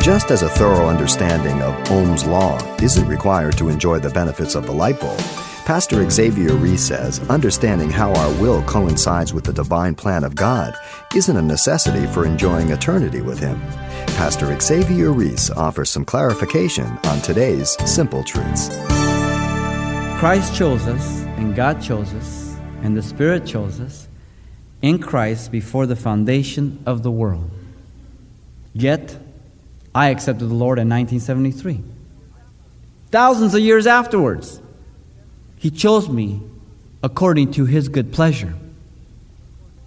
Just as a thorough understanding of Ohm's law isn't required to enjoy the benefits of the light bulb, Pastor Xavier Reese says understanding how our will coincides with the divine plan of God isn't a necessity for enjoying eternity with Him. Pastor Xavier Reese offers some clarification on today's simple truths. Christ chose us, and God chose us, and the Spirit chose us in Christ before the foundation of the world. Yet, I accepted the Lord in 1973. Thousands of years afterwards, He chose me according to His good pleasure.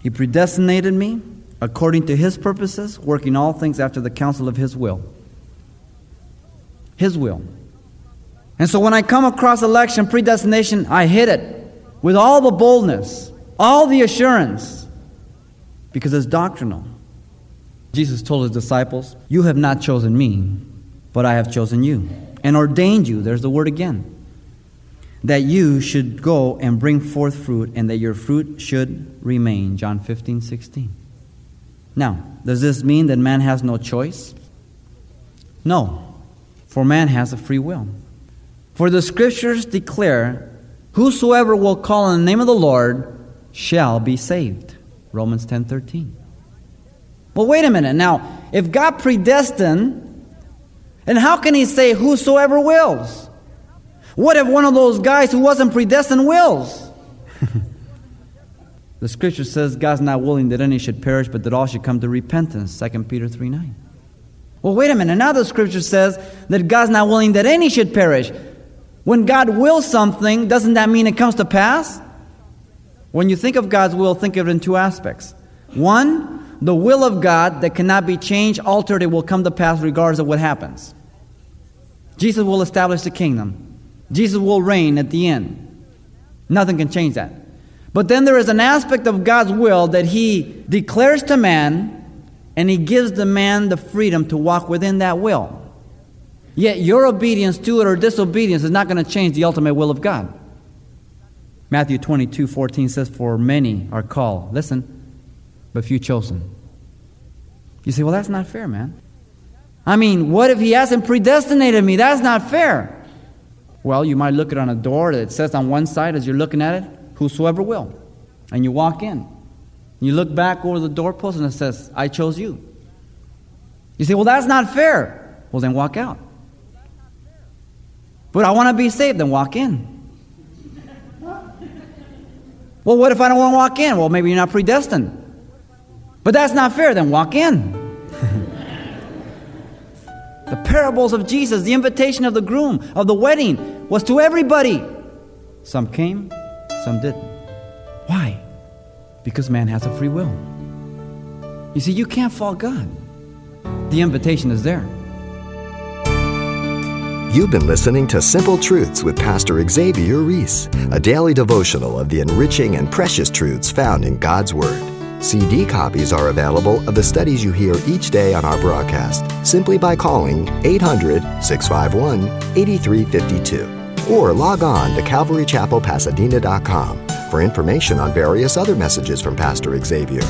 He predestinated me according to His purposes, working all things after the counsel of His will. His will. And so when I come across election predestination, I hit it with all the boldness, all the assurance, because it's doctrinal. Jesus told his disciples, You have not chosen me, but I have chosen you and ordained you. There's the word again. That you should go and bring forth fruit and that your fruit should remain. John 15, 16. Now, does this mean that man has no choice? No, for man has a free will. For the scriptures declare, Whosoever will call on the name of the Lord shall be saved. Romans 10 13. Well, wait a minute. Now, if God predestined, and how can He say whosoever wills? What if one of those guys who wasn't predestined wills? the scripture says God's not willing that any should perish, but that all should come to repentance. 2 Peter 3 9. Well, wait a minute. Now the scripture says that God's not willing that any should perish. When God wills something, doesn't that mean it comes to pass? When you think of God's will, think of it in two aspects. One, the will of God that cannot be changed, altered, it will come to pass regardless of what happens. Jesus will establish the kingdom. Jesus will reign at the end. Nothing can change that. But then there is an aspect of God's will that He declares to man, and He gives the man the freedom to walk within that will. Yet your obedience to it or disobedience is not going to change the ultimate will of God. Matthew 22 14 says, For many are called, listen, but few chosen. You say, Well, that's not fair, man. I mean, what if he hasn't predestinated me? That's not fair. Well, you might look at on a door that says on one side as you're looking at it, Whosoever will. And you walk in. You look back over the doorpost and it says, I chose you. You say, Well, that's not fair. Well, then walk out. But I want to be saved, then walk in. Well, what if I don't want to walk in? Well, maybe you're not predestined. But that's not fair, then walk in. the parables of Jesus, the invitation of the groom, of the wedding, was to everybody. Some came, some didn't. Why? Because man has a free will. You see, you can't fault God. The invitation is there. You've been listening to Simple Truths with Pastor Xavier Reese, a daily devotional of the enriching and precious truths found in God's Word. CD copies are available of the studies you hear each day on our broadcast simply by calling 800 651 8352 or log on to CalvaryChapelPasadena.com for information on various other messages from Pastor Xavier.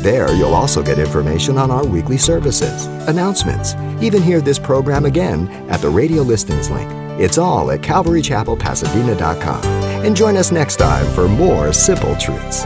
There, you'll also get information on our weekly services, announcements, even hear this program again at the radio listings link. It's all at CalvaryChapelPasadena.com. And join us next time for more simple truths.